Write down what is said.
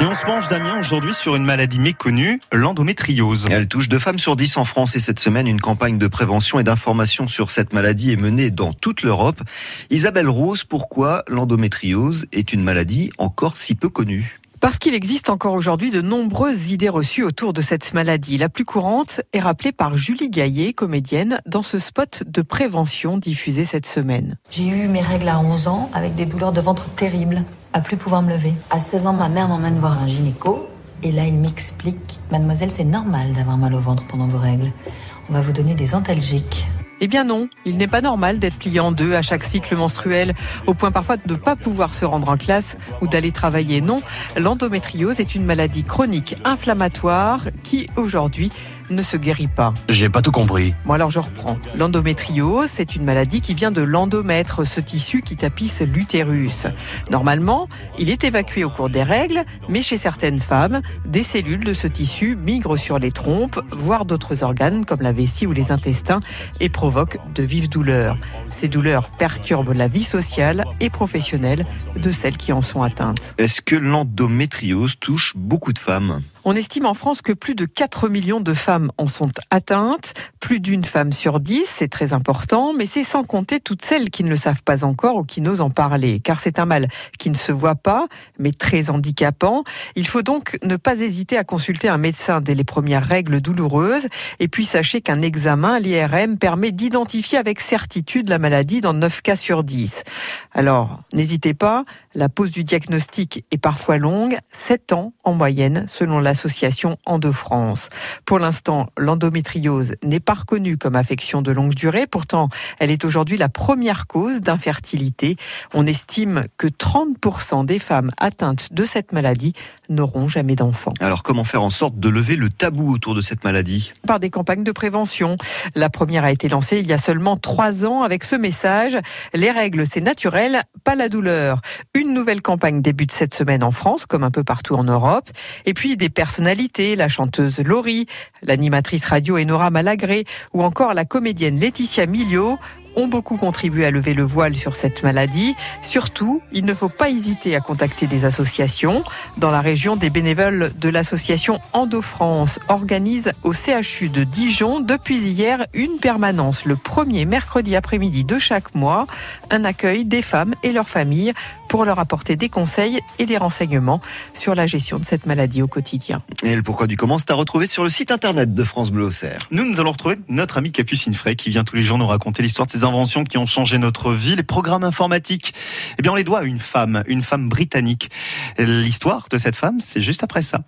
Et on se penche, Damien, aujourd'hui sur une maladie méconnue, l'endométriose. Elle touche deux femmes sur dix en France et cette semaine, une campagne de prévention et d'information sur cette maladie est menée dans toute l'Europe. Isabelle Rose, pourquoi l'endométriose est une maladie encore si peu connue? Parce qu'il existe encore aujourd'hui de nombreuses idées reçues autour de cette maladie. La plus courante est rappelée par Julie Gaillet, comédienne, dans ce spot de prévention diffusé cette semaine. J'ai eu mes règles à 11 ans avec des douleurs de ventre terribles, à plus pouvoir me lever. À 16 ans, ma mère m'emmène voir un gynéco et là il m'explique "Mademoiselle, c'est normal d'avoir mal au ventre pendant vos règles. On va vous donner des antalgiques." Eh bien non, il n'est pas normal d'être plié en deux à chaque cycle menstruel, au point parfois de ne pas pouvoir se rendre en classe ou d'aller travailler. Non, l'endométriose est une maladie chronique inflammatoire qui aujourd'hui ne se guérit pas. J'ai pas tout compris. Bon alors je reprends. L'endométriose, c'est une maladie qui vient de l'endomètre, ce tissu qui tapisse l'utérus. Normalement, il est évacué au cours des règles, mais chez certaines femmes, des cellules de ce tissu migrent sur les trompes, voire d'autres organes comme la vessie ou les intestins, et provoquent de vives douleurs. Ces douleurs perturbent la vie sociale et professionnelle de celles qui en sont atteintes. Est-ce que l'endométriose touche beaucoup de femmes? On estime en France que plus de 4 millions de femmes en sont atteintes, plus d'une femme sur dix, c'est très important, mais c'est sans compter toutes celles qui ne le savent pas encore ou qui n'osent en parler, car c'est un mal qui ne se voit pas, mais très handicapant. Il faut donc ne pas hésiter à consulter un médecin dès les premières règles douloureuses, et puis sachez qu'un examen, l'IRM, permet d'identifier avec certitude la maladie dans 9 cas sur 10. Alors, n'hésitez pas, la pose du diagnostic est parfois longue, 7 ans en moyenne, selon la l'association Endo-France. Pour l'instant, l'endométriose n'est pas reconnue comme affection de longue durée. Pourtant, elle est aujourd'hui la première cause d'infertilité. On estime que 30% des femmes atteintes de cette maladie n'auront jamais d'enfants. Alors comment faire en sorte de lever le tabou autour de cette maladie? Par des campagnes de prévention. La première a été lancée il y a seulement trois ans avec ce message les règles c'est naturel, pas la douleur. Une nouvelle campagne débute cette semaine en France, comme un peu partout en Europe. Et puis des personnalités, la chanteuse Laurie, l'animatrice radio Enora Malagré ou encore la comédienne Laetitia Milio ont beaucoup contribué à lever le voile sur cette maladie. Surtout, il ne faut pas hésiter à contacter des associations. Dans la région, des bénévoles de l'association Endo-France organisent au CHU de Dijon depuis hier une permanence le premier mercredi après-midi de chaque mois, un accueil des femmes et leurs familles pour leur apporter des conseils et des renseignements sur la gestion de cette maladie au quotidien. Et le pourquoi du comment, c'est à retrouver sur le site internet de France Bleu Auxerre. Nous, nous allons retrouver notre ami Capucine Frey qui vient tous les jours nous raconter l'histoire de ses inventions qui ont changé notre vie, les programmes informatiques. Eh bien, on les doit à une femme, une femme britannique. L'histoire de cette femme, c'est juste après ça.